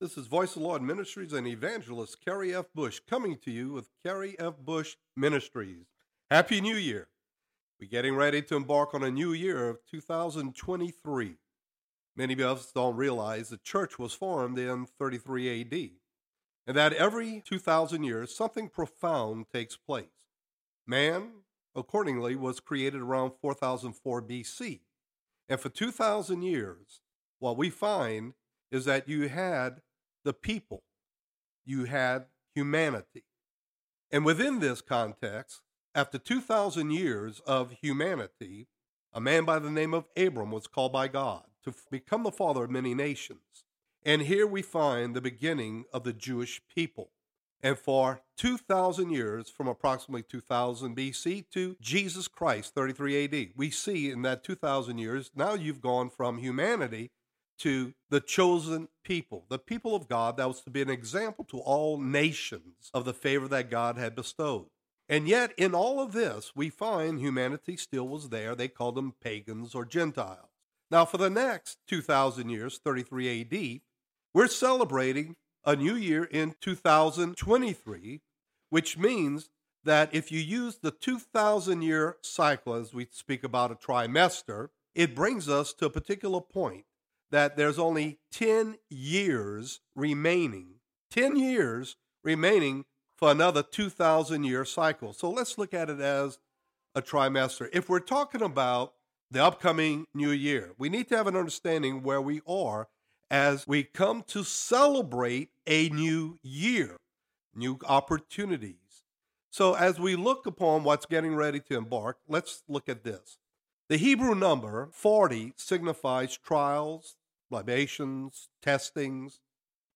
This is Voice of Lord Ministries and evangelist Kerry F. Bush coming to you with Kerry F. Bush Ministries. Happy New Year. We're getting ready to embark on a new year of 2023. Many of us don't realize the church was formed in 33 AD and that every 2,000 years something profound takes place. Man, accordingly, was created around 4004 BC. And for 2,000 years, what we find is that you had the people, you had humanity. And within this context, after 2,000 years of humanity, a man by the name of Abram was called by God to become the father of many nations. And here we find the beginning of the Jewish people. And for 2,000 years, from approximately 2000 BC to Jesus Christ, 33 AD, we see in that 2,000 years, now you've gone from humanity to the chosen people, the people of God that was to be an example to all nations of the favor that God had bestowed. And yet, in all of this, we find humanity still was there. They called them pagans or Gentiles. Now, for the next 2,000 years, 33 AD, we're celebrating a new year in 2023, which means that if you use the 2,000 year cycle, as we speak about a trimester, it brings us to a particular point that there's only 10 years remaining, 10 years remaining for another 2,000 year cycle. So let's look at it as a trimester. If we're talking about the upcoming new year, we need to have an understanding where we are as we come to celebrate a new year, new opportunities. So, as we look upon what's getting ready to embark, let's look at this. The Hebrew number 40 signifies trials, libations, testings.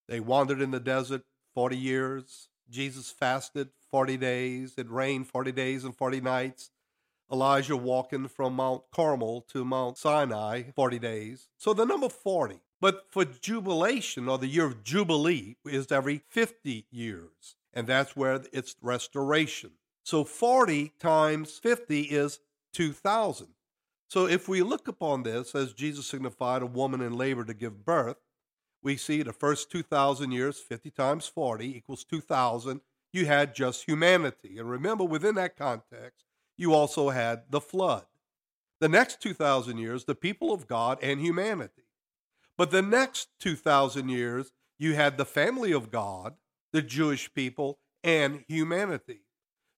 They wandered in the desert 40 years. Jesus fasted 40 days. It rained 40 days and 40 nights. Elijah walking from Mount Carmel to Mount Sinai 40 days. So the number 40. But for jubilation or the year of Jubilee is every 50 years. And that's where it's restoration. So 40 times 50 is 2,000. So if we look upon this as Jesus signified a woman in labor to give birth, we see the first 2,000 years, 50 times 40 equals 2,000. You had just humanity. And remember, within that context, you also had the flood. The next 2,000 years, the people of God and humanity. But the next 2,000 years, you had the family of God, the Jewish people, and humanity.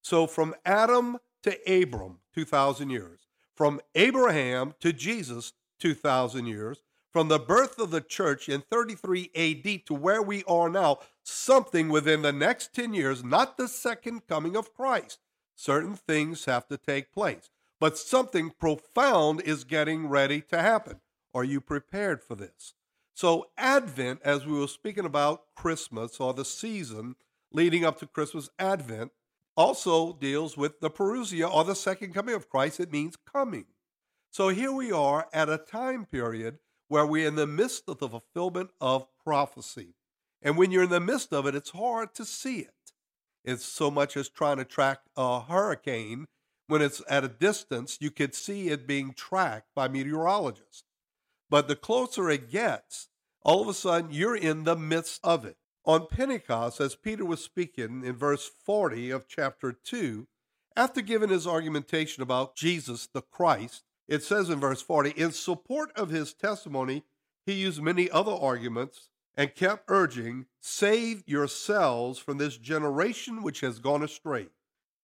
So from Adam to Abram, 2,000 years. From Abraham to Jesus, 2,000 years. From the birth of the church in 33 AD to where we are now, something within the next 10 years, not the second coming of Christ. Certain things have to take place, but something profound is getting ready to happen. Are you prepared for this? So, Advent, as we were speaking about Christmas or the season leading up to Christmas, Advent also deals with the parousia or the second coming of Christ. It means coming. So here we are at a time period where we're in the midst of the fulfillment of prophecy. And when you're in the midst of it, it's hard to see it. It's so much as trying to track a hurricane. When it's at a distance, you could see it being tracked by meteorologists. But the closer it gets, all of a sudden you're in the midst of it. On Pentecost, as Peter was speaking in verse 40 of chapter 2, after giving his argumentation about Jesus the Christ, it says in verse 40, in support of his testimony, he used many other arguments and kept urging, Save yourselves from this generation which has gone astray.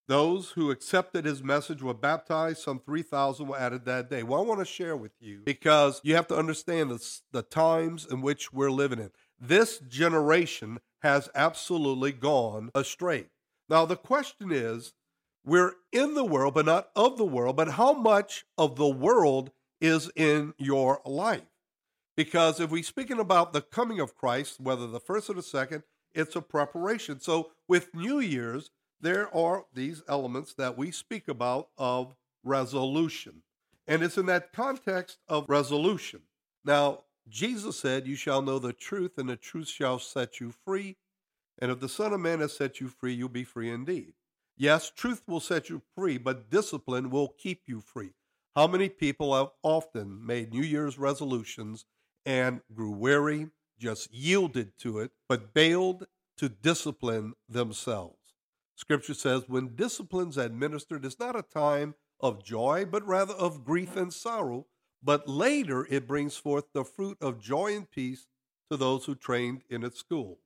Those who accepted his message were baptized. Some 3,000 were added that day. Well, I want to share with you because you have to understand the, the times in which we're living in. This generation has absolutely gone astray. Now, the question is we're in the world, but not of the world, but how much of the world is in your life? Because if we're speaking about the coming of Christ, whether the first or the second, it's a preparation. So with New Year's, there are these elements that we speak about of resolution. And it's in that context of resolution. Now, Jesus said, You shall know the truth, and the truth shall set you free. And if the Son of Man has set you free, you'll be free indeed. Yes, truth will set you free, but discipline will keep you free. How many people have often made New Year's resolutions and grew weary, just yielded to it, but failed to discipline themselves. Scripture says, when discipline's administered, it's not a time of joy, but rather of grief and sorrow. But later it brings forth the fruit of joy and peace to those who trained in its school.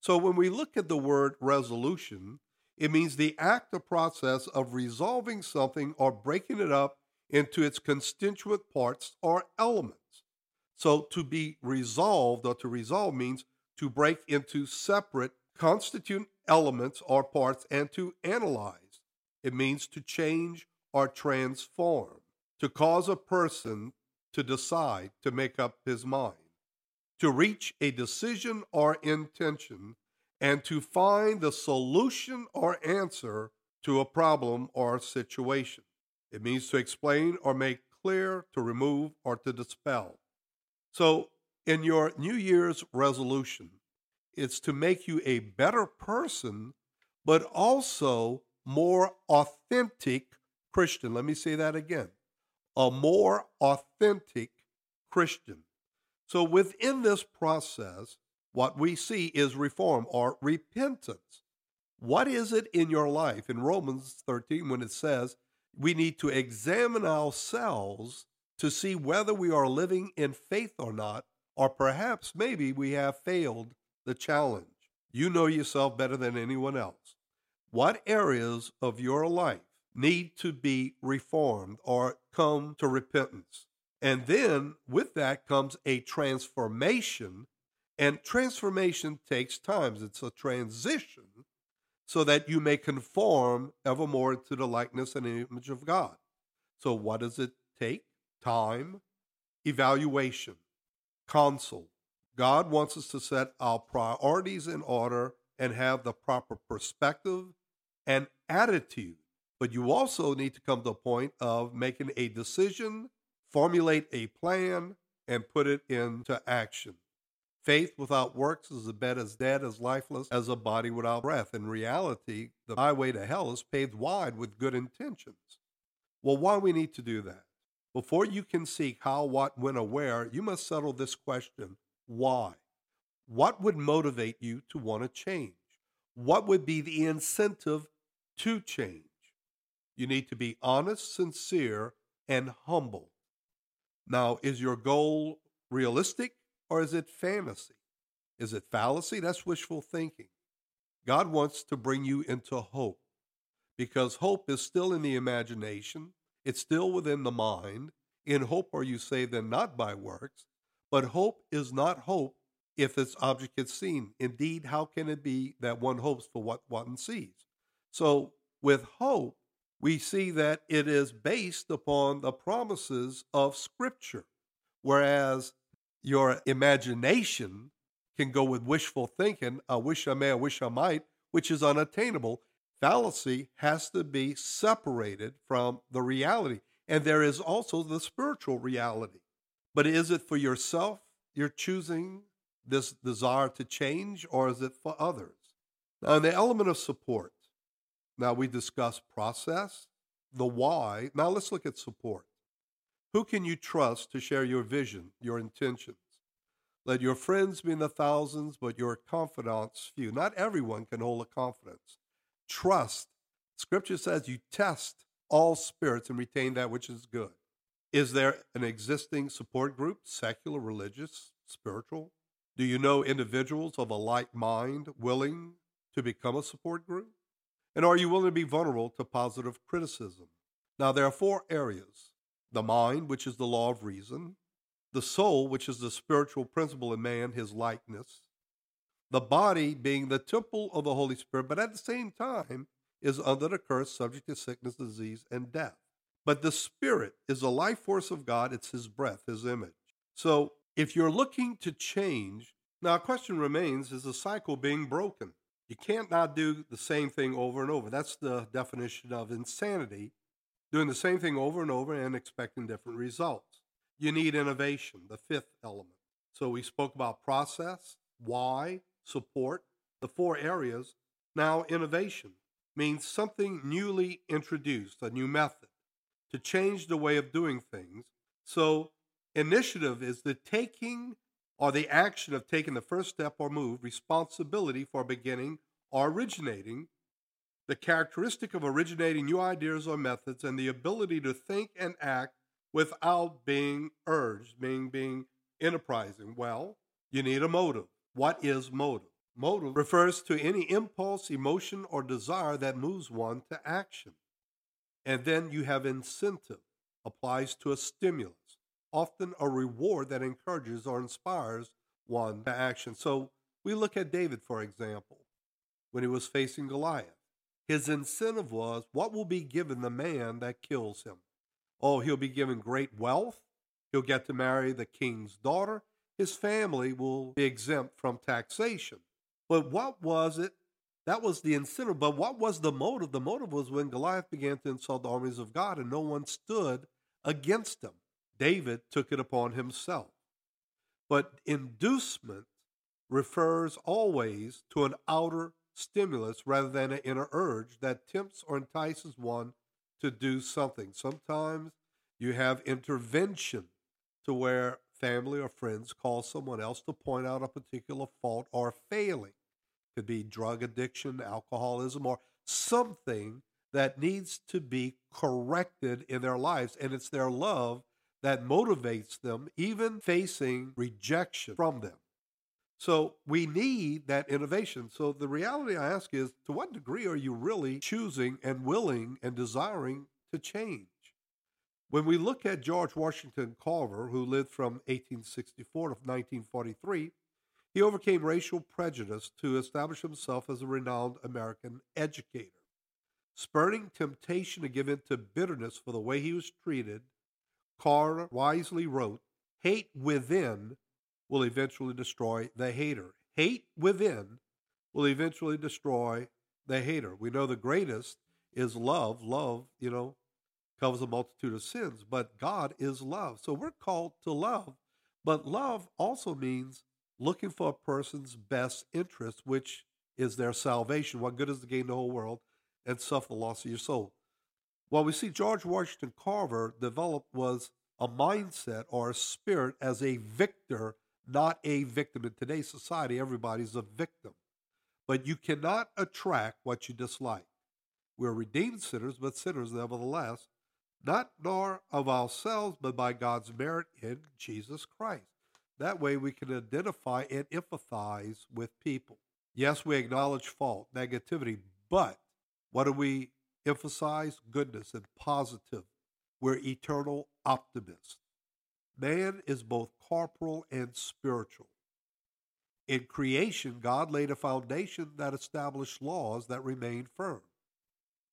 So when we look at the word resolution, it means the act or process of resolving something or breaking it up into its constituent parts or elements. So to be resolved or to resolve means to break into separate constituent elements or parts and to analyze. It means to change or transform, to cause a person to decide to make up his mind, to reach a decision or intention, and to find the solution or answer to a problem or situation. It means to explain or make clear, to remove or to dispel. So, in your New Year's resolution, it's to make you a better person, but also more authentic Christian. Let me say that again a more authentic Christian. So, within this process, what we see is reform or repentance. What is it in your life? In Romans 13, when it says we need to examine ourselves to see whether we are living in faith or not, or perhaps maybe we have failed the challenge. You know yourself better than anyone else. What areas of your life need to be reformed or come to repentance? And then with that comes a transformation, and transformation takes time. It's a transition so that you may conform evermore to the likeness and image of God. So, what does it take? Time, evaluation, counsel. God wants us to set our priorities in order and have the proper perspective and attitude. But you also need to come to a point of making a decision, formulate a plan, and put it into action. Faith without works is a bed as dead, as lifeless as a body without breath. In reality, the highway to hell is paved wide with good intentions. Well, why we need to do that? Before you can seek how, what, when, or where, you must settle this question why? What would motivate you to want to change? What would be the incentive to change? You need to be honest, sincere, and humble. Now, is your goal realistic? or is it fantasy? Is it fallacy? That's wishful thinking. God wants to bring you into hope because hope is still in the imagination, it's still within the mind. In hope are you saved and not by works, but hope is not hope if its object is seen. Indeed, how can it be that one hopes for what one sees? So, with hope, we see that it is based upon the promises of Scripture, whereas your imagination can go with wishful thinking, I wish I may, I wish I might, which is unattainable. Fallacy has to be separated from the reality. And there is also the spiritual reality. But is it for yourself you're choosing this desire to change, or is it for others? Now, in the element of support, now we discuss process, the why. Now let's look at support. Who can you trust to share your vision, your intentions? Let your friends be in the thousands, but your confidants few. Not everyone can hold a confidence. Trust. Scripture says you test all spirits and retain that which is good. Is there an existing support group, secular, religious, spiritual? Do you know individuals of a like mind willing to become a support group? And are you willing to be vulnerable to positive criticism? Now, there are four areas the mind, which is the law of reason, the soul, which is the spiritual principle in man, his likeness, the body being the temple of the Holy Spirit, but at the same time is under the curse, subject to sickness, disease, and death. But the spirit is the life force of God, it's his breath, his image. So if you're looking to change, now a question remains is the cycle being broken? You can't not do the same thing over and over. That's the definition of insanity doing the same thing over and over and expecting different results. You need innovation, the fifth element. So we spoke about process, why, support, the four areas. Now, innovation means something newly introduced, a new method to change the way of doing things. So, initiative is the taking or the action of taking the first step or move, responsibility for beginning or originating, the characteristic of originating new ideas or methods, and the ability to think and act without being urged, being being enterprising. Well, you need a motive. What is motive? Motive refers to any impulse, emotion, or desire that moves one to action. And then you have incentive, applies to a stimulus, often a reward that encourages or inspires one to action. So we look at David, for example, when he was facing Goliath. His incentive was what will be given the man that kills him? Oh, he'll be given great wealth. He'll get to marry the king's daughter. His family will be exempt from taxation. But what was it? That was the incentive. But what was the motive? The motive was when Goliath began to insult the armies of God and no one stood against him. David took it upon himself. But inducement refers always to an outer stimulus rather than an inner urge that tempts or entices one to do something. Sometimes you have intervention to where family or friends call someone else to point out a particular fault or failing It could be drug addiction, alcoholism, or something that needs to be corrected in their lives. And it's their love that motivates them, even facing rejection from them. So we need that innovation. So the reality I ask is to what degree are you really choosing and willing and desiring to change? When we look at George Washington Carver, who lived from 1864 to 1943, he overcame racial prejudice to establish himself as a renowned American educator. Spurning temptation to give in to bitterness for the way he was treated, Carr wisely wrote, Hate within will eventually destroy the hater. Hate within will eventually destroy the hater. We know the greatest is love. Love, you know, covers a multitude of sins, but God is love. So we're called to love. But love also means looking for a person's best interest, which is their salvation. What good is to gain the whole world and suffer the loss of your soul? What we see George Washington Carver develop was a mindset or a spirit as a victor, not a victim. In today's society, everybody's a victim. But you cannot attract what you dislike. We're redeemed sinners, but sinners nevertheless, not nor of ourselves, but by God's merit in Jesus Christ. That way we can identify and empathize with people. Yes, we acknowledge fault, negativity, but what do we emphasize? Goodness and positive. We're eternal optimists. Man is both corporal and spiritual. In creation, God laid a foundation that established laws that remain firm.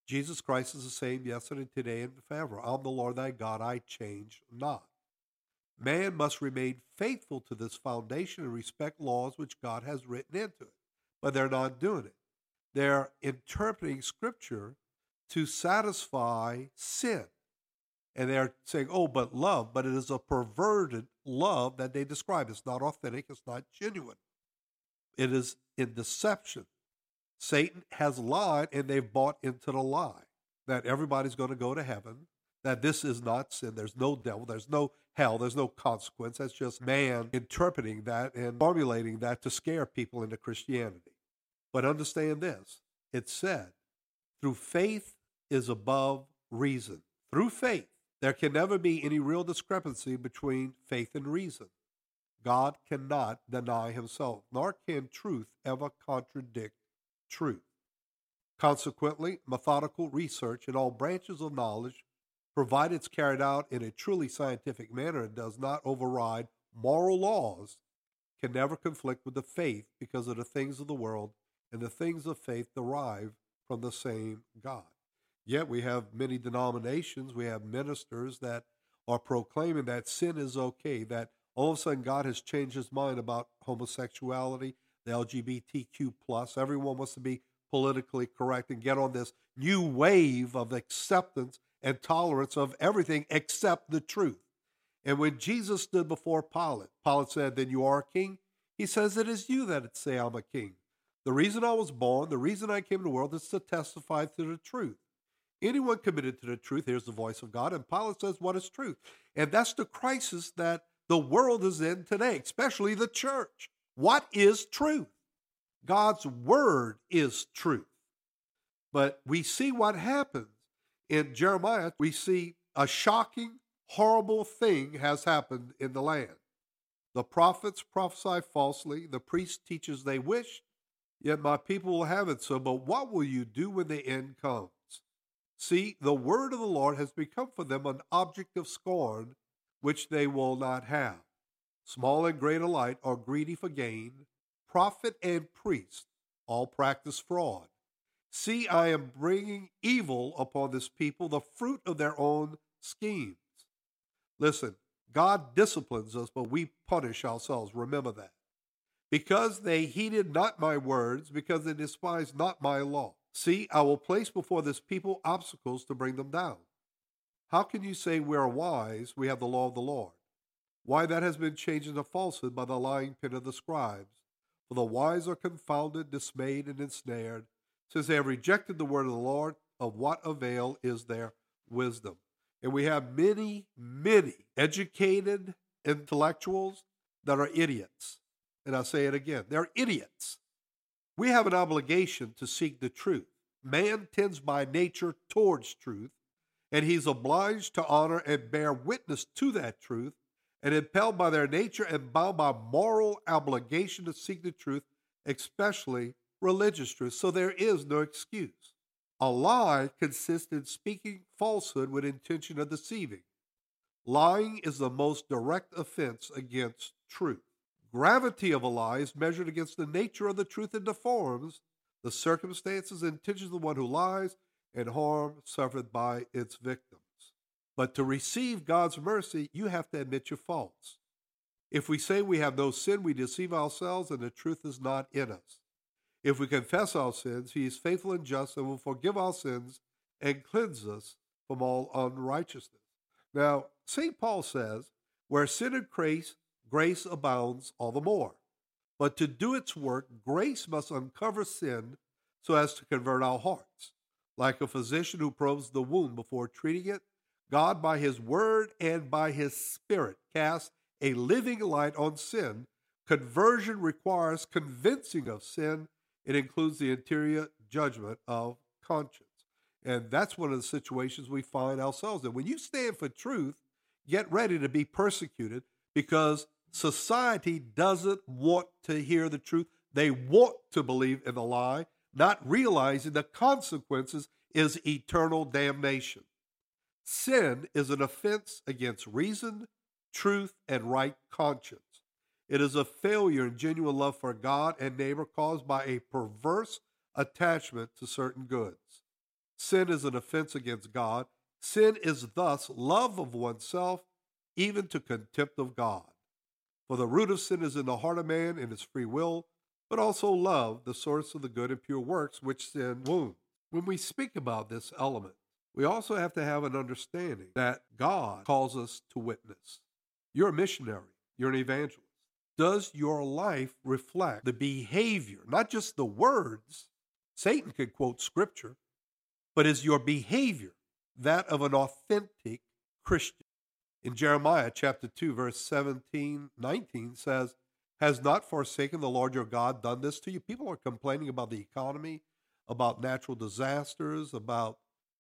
Jesus Christ is the same yesterday, today, and forever. I'm the Lord thy God, I change not. Man must remain faithful to this foundation and respect laws which God has written into it. But they're not doing it. They're interpreting Scripture to satisfy sin. And they're saying, oh, but love, but it is a perverted love that they describe. It's not authentic, it's not genuine. It is in deception. Satan has lied and they've bought into the lie that everybody's going to go to heaven, that this is not sin. There's no devil, there's no hell. There's no consequence. That's just man interpreting that and formulating that to scare people into Christianity. But understand this it said, through faith is above reason. Through faith, there can never be any real discrepancy between faith and reason. God cannot deny himself, nor can truth ever contradict truth. Consequently, methodical research in all branches of knowledge provided it's carried out in a truly scientific manner and does not override moral laws, can never conflict with the faith because of the things of the world and the things of faith derive from the same God. Yet we have many denominations, we have ministers that are proclaiming that sin is okay, that all of a sudden God has changed his mind about homosexuality, the LGBTQ plus. Everyone wants to be politically correct and get on this new wave of acceptance and tolerance of everything except the truth. And when Jesus stood before Pilate, Pilate said, Then you are a king? He says, It is you that say I'm a king. The reason I was born, the reason I came to the world is to testify to the truth. Anyone committed to the truth hears the voice of God, and Pilate says, What is truth? And that's the crisis that the world is in today, especially the church. What is truth? God's word is truth. But we see what happens in Jeremiah. We see a shocking, horrible thing has happened in the land. The prophets prophesy falsely, the priest teaches they wish, yet my people will have it so. But what will you do when the end comes? See, the word of the Lord has become for them an object of scorn, which they will not have. Small and great alike are greedy for gain. Prophet and priest all practice fraud. See, I am bringing evil upon this people, the fruit of their own schemes. Listen, God disciplines us, but we punish ourselves. Remember that. Because they heeded not my words, because they despised not my law. See, I will place before this people obstacles to bring them down. How can you say we are wise? We have the law of the Lord. Why, that has been changed into falsehood by the lying pen of the scribes. For the wise are confounded, dismayed, and ensnared, since they have rejected the word of the Lord. Of what avail is their wisdom? And we have many, many educated intellectuals that are idiots. And I say it again they're idiots. We have an obligation to seek the truth. Man tends by nature towards truth, and he's obliged to honor and bear witness to that truth, and impelled by their nature and bound by moral obligation to seek the truth, especially religious truth. So there is no excuse. A lie consists in speaking falsehood with intention of deceiving. Lying is the most direct offense against truth. Gravity of a lie is measured against the nature of the truth it deforms, the circumstances and intentions of the one who lies, and harm suffered by its victims. But to receive God's mercy, you have to admit your faults. If we say we have no sin, we deceive ourselves and the truth is not in us. If we confess our sins, he is faithful and just and will forgive our sins and cleanse us from all unrighteousness. Now, St. Paul says, where sin and grace, grace abounds all the more. But to do its work, grace must uncover sin so as to convert our hearts. Like a physician who probes the wound before treating it, God, by his word and by his spirit, casts a living light on sin. Conversion requires convincing of sin it includes the interior judgment of conscience. And that's one of the situations we find ourselves in. When you stand for truth, get ready to be persecuted because society doesn't want to hear the truth. They want to believe in a lie, not realizing the consequences is eternal damnation. Sin is an offense against reason, truth, and right conscience. It is a failure in genuine love for God and neighbor caused by a perverse attachment to certain goods. Sin is an offense against God. Sin is thus love of oneself, even to contempt of God. For the root of sin is in the heart of man in his free will, but also love, the source of the good and pure works which sin wounds. When we speak about this element, we also have to have an understanding that God calls us to witness. You're a missionary, you're an evangelist does your life reflect the behavior, not just the words? Satan could quote scripture, but is your behavior that of an authentic Christian? In Jeremiah chapter 2, verse 17, 19 says, Has not forsaken the Lord your God done this to you? People are complaining about the economy, about natural disasters, about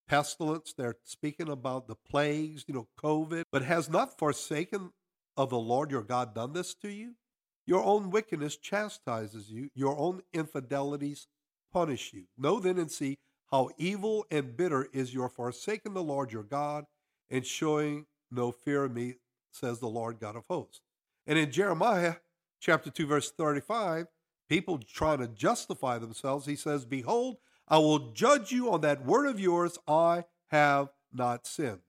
pestilence. They're speaking about the plagues, you know, COVID. But has not forsaken of the Lord your God done this to you? Your own wickedness chastises you, your own infidelities punish you. Know then and see how evil and bitter is your forsaking the Lord your God and showing no fear of me, says the Lord God of hosts. And in Jeremiah chapter 2, verse 35, people trying to justify themselves, he says, Behold, I will judge you on that word of yours, I have not sinned.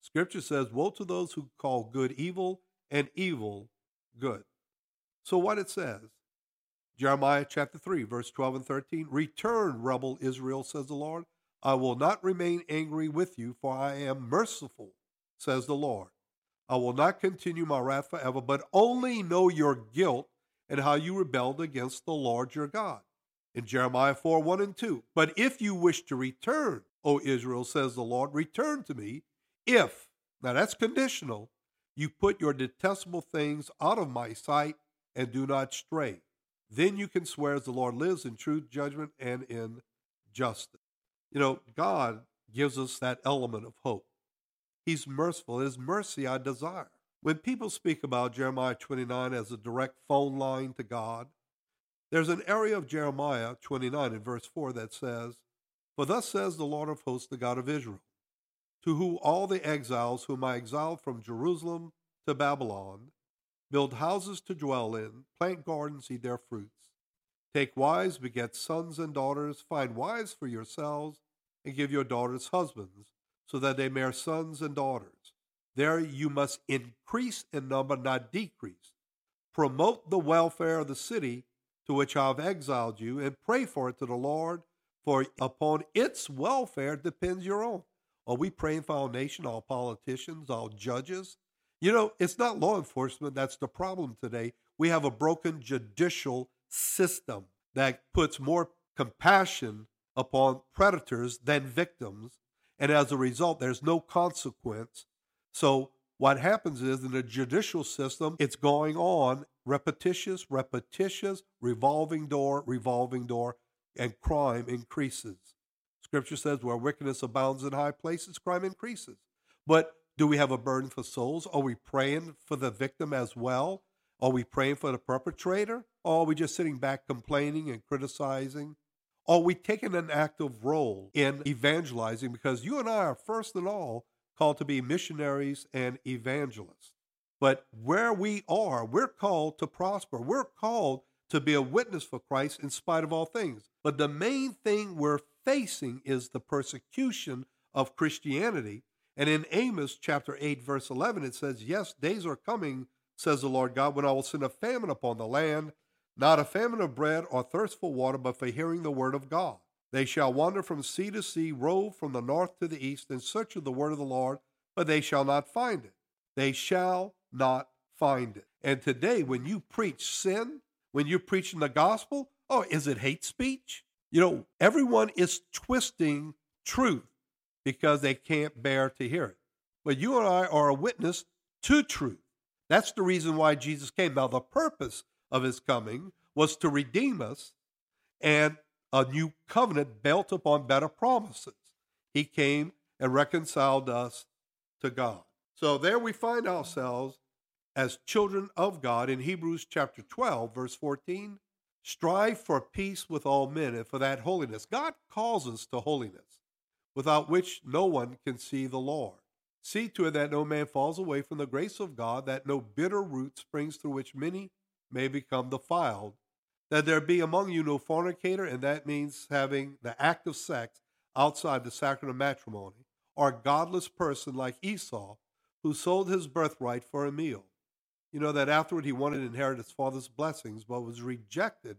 Scripture says, Woe to those who call good evil and evil good. So, what it says, Jeremiah chapter 3, verse 12 and 13 Return, rebel Israel, says the Lord. I will not remain angry with you, for I am merciful, says the Lord. I will not continue my wrath forever, but only know your guilt and how you rebelled against the Lord your God. In Jeremiah 4 1 and 2. But if you wish to return, O Israel, says the Lord, return to me. If, now that's conditional, You put your detestable things out of my sight and do not stray. Then you can swear as the Lord lives in truth, judgment, and in justice. You know, God gives us that element of hope. He's merciful. His mercy I desire. When people speak about Jeremiah 29 as a direct phone line to God, there's an area of Jeremiah 29 in verse 4 that says, For thus says the Lord of hosts, the God of Israel, to whom all the exiles whom I exiled from Jerusalem to Babylon, build houses to dwell in, plant gardens, eat their fruits. Take wives, beget sons and daughters, find wives for yourselves, and give your daughters husbands, so that they bear sons and daughters. There you must increase in number, not decrease. Promote the welfare of the city to which I have exiled you, and pray for it to the Lord, for upon its welfare depends your own. Are we praying for our nation, our politicians, our judges? You know, it's not law enforcement that's the problem today. We have a broken judicial system that puts more compassion upon predators than victims. And as a result, there's no consequence. So, what happens is in the judicial system, it's going on repetitious, repetitious, revolving door, revolving door, and crime increases. Scripture says where wickedness abounds in high places, crime increases. But do we have a burden for souls? Are we praying for the victim as well? Are we praying for the perpetrator? Or are we just sitting back complaining and criticizing? Are we taking an active role in evangelizing? Because you and I are first and all called to be missionaries and evangelists. But where we are, we're called to prosper. We're called to be a witness for Christ in spite of all things. But the main thing we're facing is the persecution of Christianity. And in Amos chapter 8, verse 11, it says, Yes, days are coming, says the Lord God, when I will send a famine upon the land, not a famine of bread or thirst for water, but for hearing the word of God. They shall wander from sea to sea, rove from the north to the east, in search of the word of the Lord, but they shall not find it. They shall not find it. And today, when you preach sin, when you're preaching the gospel, oh, is it hate speech? You know, everyone is twisting truth because they can't bear to hear it. But you and I are a witness to truth. That's the reason why Jesus came. Now, the purpose of his coming was to redeem us and a new covenant built upon better promises. He came and reconciled us to God. So there we find ourselves as children of God in Hebrews chapter 12, verse 14. Strive for peace with all men and for that holiness. God calls us to holiness, without which no one can see the Lord. See to it that no man falls away from the grace of God, that no bitter root springs through which many may become defiled. That there be among you no fornicator, and that means having the act of sex outside the sacrament of matrimony, or a godless person like Esau, who sold his birthright for a meal you know, that afterward he wanted to inherit his father's blessings, but was rejected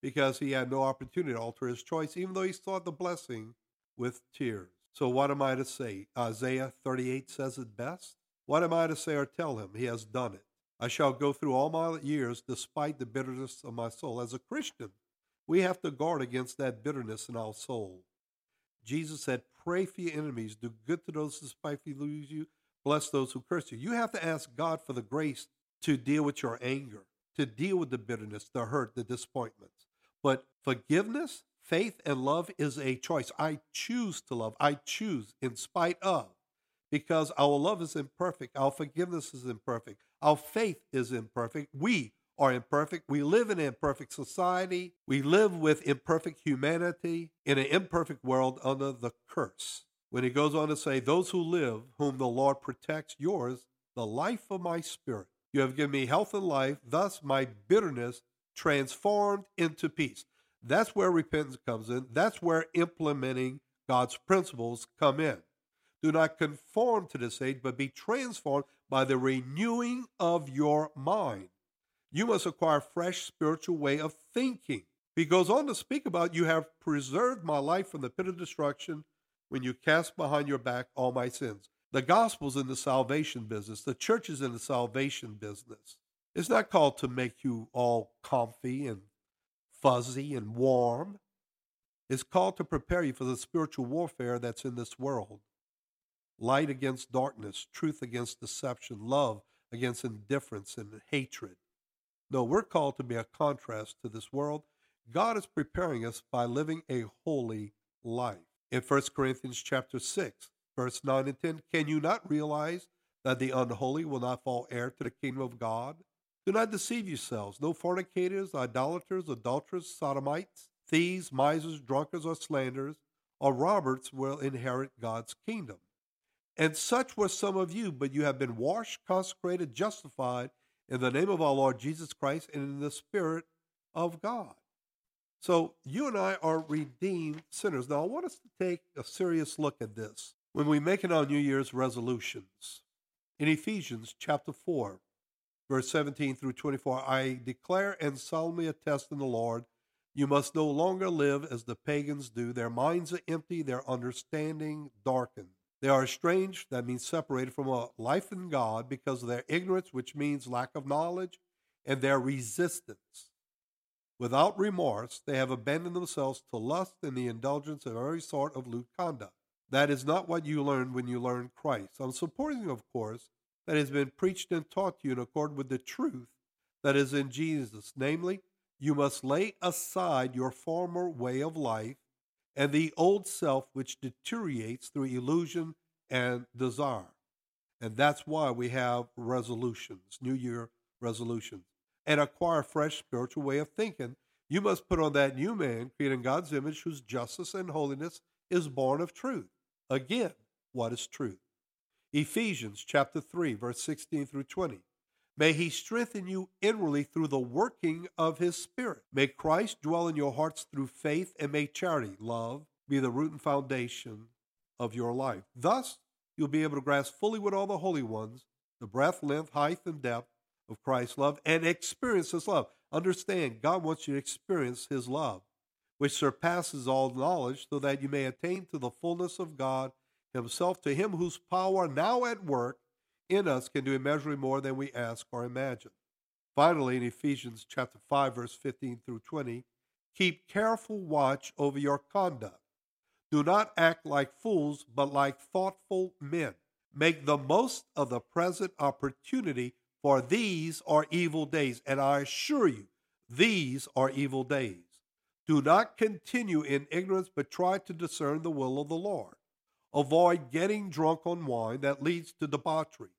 because he had no opportunity to alter his choice, even though he sought the blessing with tears. So, what am I to say? Isaiah 38 says it best. What am I to say or tell him? He has done it. I shall go through all my years despite the bitterness of my soul. As a Christian, we have to guard against that bitterness in our soul. Jesus said, Pray for your enemies, do good to those who spitefully use you, bless those who curse you. You have to ask God for the grace to deal with your anger, to deal with the bitterness, the hurt, the disappointments. But forgiveness, faith, and love is a choice. I choose to love. I choose in spite of, because our love is imperfect. Our forgiveness is imperfect. Our faith is imperfect. We are imperfect. We live in an imperfect society. We live with imperfect humanity in an imperfect world under the curse. When he goes on to say, Those who live, whom the Lord protects, yours, the life of my spirit you have given me health and life, thus my bitterness transformed into peace. That's where repentance comes in. That's where implementing God's principles come in. Do not conform to this age, but be transformed by the renewing of your mind. You must acquire a fresh spiritual way of thinking. He goes on to speak about you have preserved my life from the pit of destruction when you cast behind your back all my sins. The gospel's in the salvation business. The church is in the salvation business. It's not called to make you all comfy and fuzzy and warm. It's called to prepare you for the spiritual warfare that's in this world. Light against darkness, truth against deception, love against indifference and hatred. No, we're called to be a contrast to this world. God is preparing us by living a holy life. In 1 Corinthians chapter 6, verse 9 and 10, can you not realize that the unholy will not fall heir to the kingdom of God? Do not deceive yourselves. No fornicators, idolaters, adulterers, sodomites, thieves, misers, drunkards, or slanderers, or robbers will inherit God's kingdom. And such were some of you, but you have been washed, consecrated, justified in the name of our Lord Jesus Christ and in the Spirit of God. So you and I are redeemed sinners. Now, I want us to take a serious look at this when we make it our New Year's resolutions. In Ephesians chapter 4, verse 17 through 24, I declare and solemnly attest in the Lord, you must no longer live as the pagans do. Their minds are empty, their understanding darkened. They are estranged, that means separated from a life in God because of their ignorance, which means lack of knowledge, and their resistance. Without remorse, they have abandoned themselves to lust and the indulgence of every sort of lewd conduct. That is not what you learned when you learned Christ. I'm supposing, of course, that has been preached and taught to you in accord with the truth that is in Jesus. Namely, you must lay aside your former way of life and the old self which deteriorates through illusion and desire. And that's why we have resolutions, New Year resolutions, and acquire a fresh spiritual way of thinking. You must put on that new man, created in God's image, whose justice and holiness is born of truth. Again, what is truth? Ephesians chapter 3, verse 16 through 20. May he strengthen you inwardly through the working of his Spirit. May Christ dwell in your hearts through faith, and may charity, love, be the root and foundation of your life. Thus, you'll be able to grasp fully with all the holy ones the breadth, length, height, and depth of Christ's love and experience his love. Understand, God wants you to experience his love, which surpasses all knowledge, so that you may attain to the fullness of God himself, to him whose power now at work in us can do immeasurably more than we ask or imagine. Finally, in Ephesians chapter 5, verse 15 through 20, keep careful watch over your conduct. Do not act like fools, but like thoughtful men. Make the most of the present opportunity, for these are evil days. And I assure you, these are evil days. Do not continue in ignorance, but try to discern the will of the Lord. Avoid getting drunk on wine that leads to debauchery.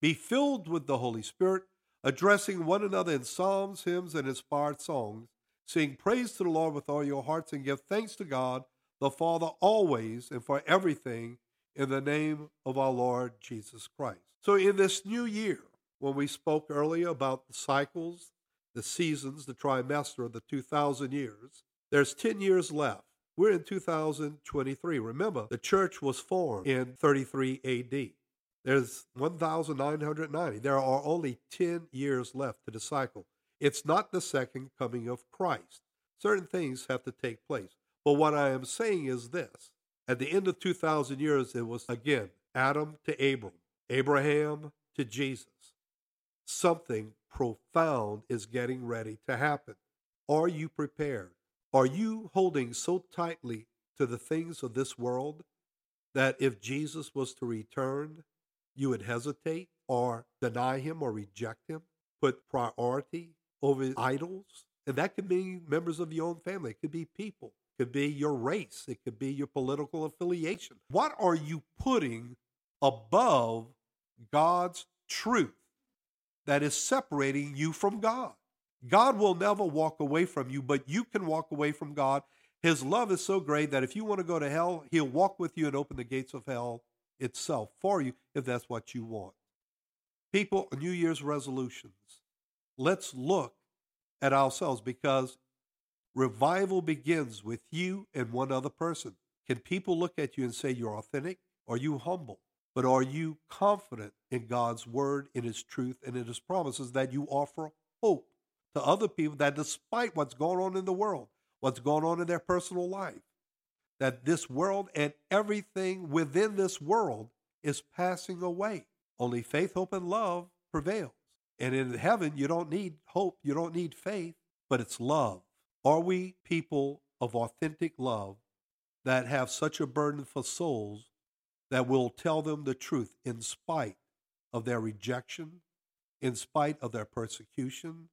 Be filled with the Holy Spirit, addressing one another in psalms, hymns, and inspired songs. Sing praise to the Lord with all your hearts and give thanks to God the Father always and for everything in the name of our Lord Jesus Christ. So, in this new year, when we spoke earlier about the cycles, the seasons, the trimester of the 2,000 years, there's 10 years left. We're in 2023. Remember, the church was formed in 33 AD. There's 1,990. There are only 10 years left to the cycle. It's not the second coming of Christ. Certain things have to take place. But what I am saying is this at the end of 2,000 years, it was again Adam to Abram, Abraham to Jesus. Something profound is getting ready to happen. Are you prepared? Are you holding so tightly to the things of this world that if Jesus was to return, you would hesitate or deny him or reject him? Put priority over idols? And that could be members of your own family, it could be people, it could be your race, it could be your political affiliation. What are you putting above God's truth that is separating you from God? God will never walk away from you, but you can walk away from God. His love is so great that if you want to go to hell, He'll walk with you and open the gates of hell itself for you if that's what you want. People, New Year's resolutions. Let's look at ourselves because revival begins with you and one other person. Can people look at you and say you're authentic? Are you humble? But are you confident in God's word, in His truth, and in His promises that you offer hope? To other people that despite what's going on in the world, what's going on in their personal life, that this world and everything within this world is passing away. Only faith, hope, and love prevails. And in heaven, you don't need hope, you don't need faith, but it's love. Are we people of authentic love that have such a burden for souls that will tell them the truth in spite of their rejection, in spite of their persecution,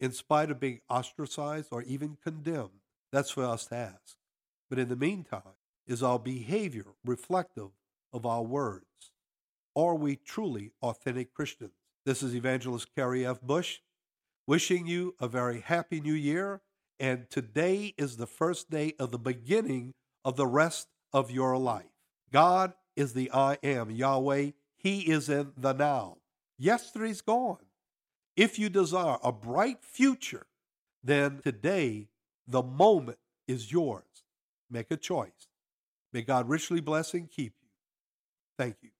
in spite of being ostracized or even condemned. That's for us to ask. But in the meantime, is our behavior reflective of our words? Are we truly authentic Christians? This is Evangelist Kerry F. Bush wishing you a very happy new year. And today is the first day of the beginning of the rest of your life. God is the I am, Yahweh. He is in the now. Yesterday's gone. If you desire a bright future, then today, the moment is yours. Make a choice. May God richly bless and keep you. Thank you.